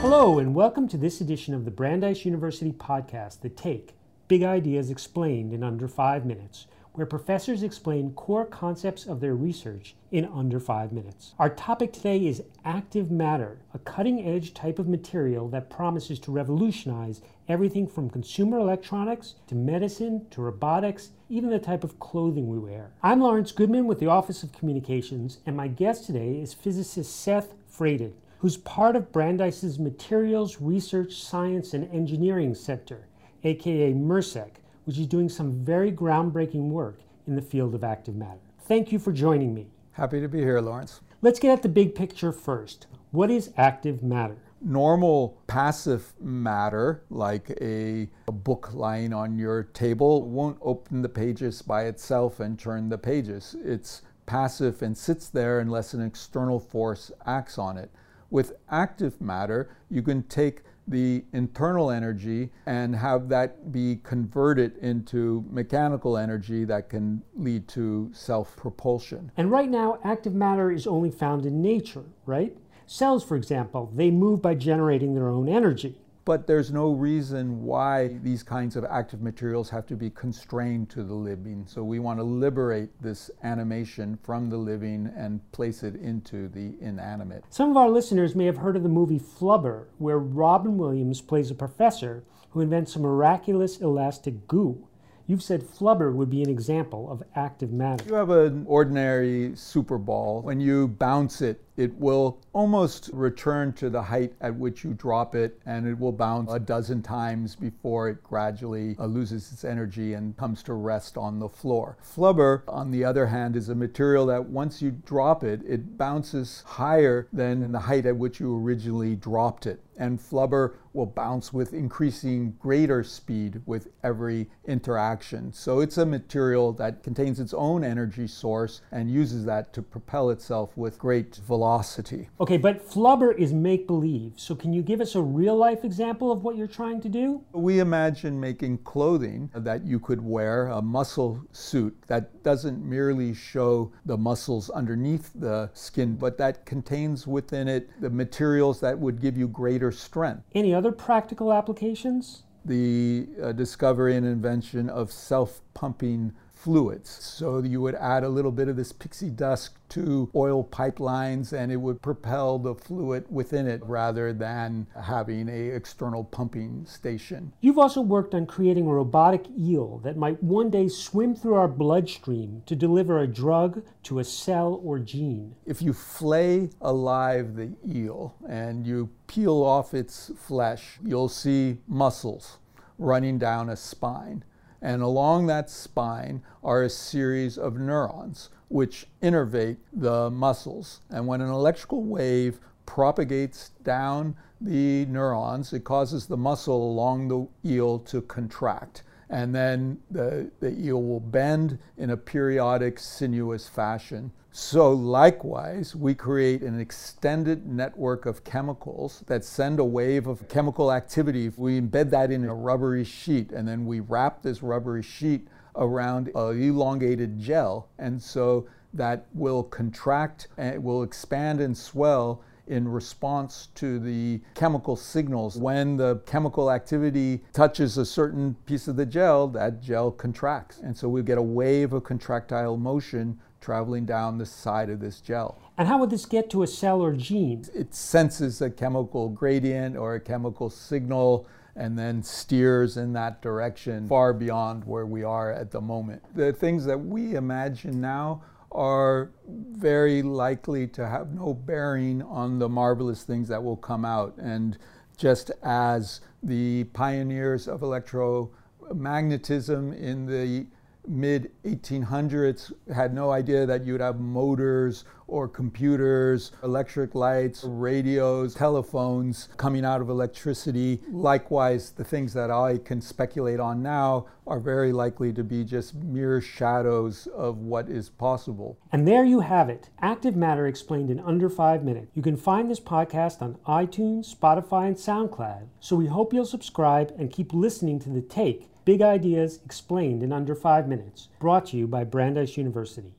Hello, and welcome to this edition of the Brandeis University podcast, The Take Big Ideas Explained in Under Five Minutes, where professors explain core concepts of their research in under five minutes. Our topic today is active matter, a cutting edge type of material that promises to revolutionize everything from consumer electronics to medicine to robotics, even the type of clothing we wear. I'm Lawrence Goodman with the Office of Communications, and my guest today is physicist Seth Fraden who's part of Brandeis's Materials Research Science and Engineering Center, aka MRSEC, which is doing some very groundbreaking work in the field of active matter. Thank you for joining me. Happy to be here, Lawrence. Let's get at the big picture first. What is active matter? Normal passive matter, like a, a, book lying on your table, won't open the pages by itself and turn the pages. It's passive and sits there unless an external force acts on it. With active matter, you can take the internal energy and have that be converted into mechanical energy that can lead to self propulsion. And right now, active matter is only found in nature, right? Cells, for example, they move by generating their own energy but there's no reason why these kinds of active materials have to be constrained to the living. So we want to liberate this animation from the living and place it into the inanimate. Some of our listeners may have heard of the movie Flubber, where Robin Williams plays a professor who invents a miraculous elastic goo. You've said flubber would be an example of active matter. You have an ordinary super ball. When you bounce it, it will almost return to the height at which you drop it, and it will bounce a dozen times before it gradually uh, loses its energy and comes to rest on the floor. Flubber, on the other hand, is a material that once you drop it, it bounces higher than the height at which you originally dropped it. And flubber will bounce with increasing greater speed with every interaction. So it's a material that contains its own energy source and uses that to propel itself with great velocity velocity. Okay, but flubber is make believe. So can you give us a real life example of what you're trying to do? We imagine making clothing that you could wear, a muscle suit that doesn't merely show the muscles underneath the skin, but that contains within it the materials that would give you greater strength. Any other practical applications? The uh, discovery and invention of self pumping fluids. So you would add a little bit of this pixie dust to oil pipelines and it would propel the fluid within it rather than having a external pumping station. You've also worked on creating a robotic eel that might one day swim through our bloodstream to deliver a drug to a cell or gene. If you flay alive the eel and you peel off its flesh, you'll see muscles running down a spine. And along that spine are a series of neurons which innervate the muscles. And when an electrical wave propagates down the neurons, it causes the muscle along the eel to contract. And then the, the eel will bend in a periodic sinuous fashion. So, likewise, we create an extended network of chemicals that send a wave of chemical activity. We embed that in a rubbery sheet, and then we wrap this rubbery sheet around an elongated gel. And so that will contract and it will expand and swell in response to the chemical signals. When the chemical activity touches a certain piece of the gel, that gel contracts. And so we get a wave of contractile motion traveling down the side of this gel. And how would this get to a cell or gene? It senses a chemical gradient or a chemical signal and then steers in that direction far beyond where we are at the moment. The things that we imagine now are very likely to have no bearing on the marvelous things that will come out. And just as the pioneers of electromagnetism in the mid 1800s had no idea that you'd have motors or computers, electric lights, radios, telephones coming out of electricity. Likewise, the things that I can speculate on now are very likely to be just mere shadows of what is possible. And there you have it active matter explained in under five minutes. You can find this podcast on iTunes, Spotify, and SoundCloud. So we hope you'll subscribe and keep listening to The Take Big Ideas Explained in Under Five Minutes, brought to you by Brandeis University.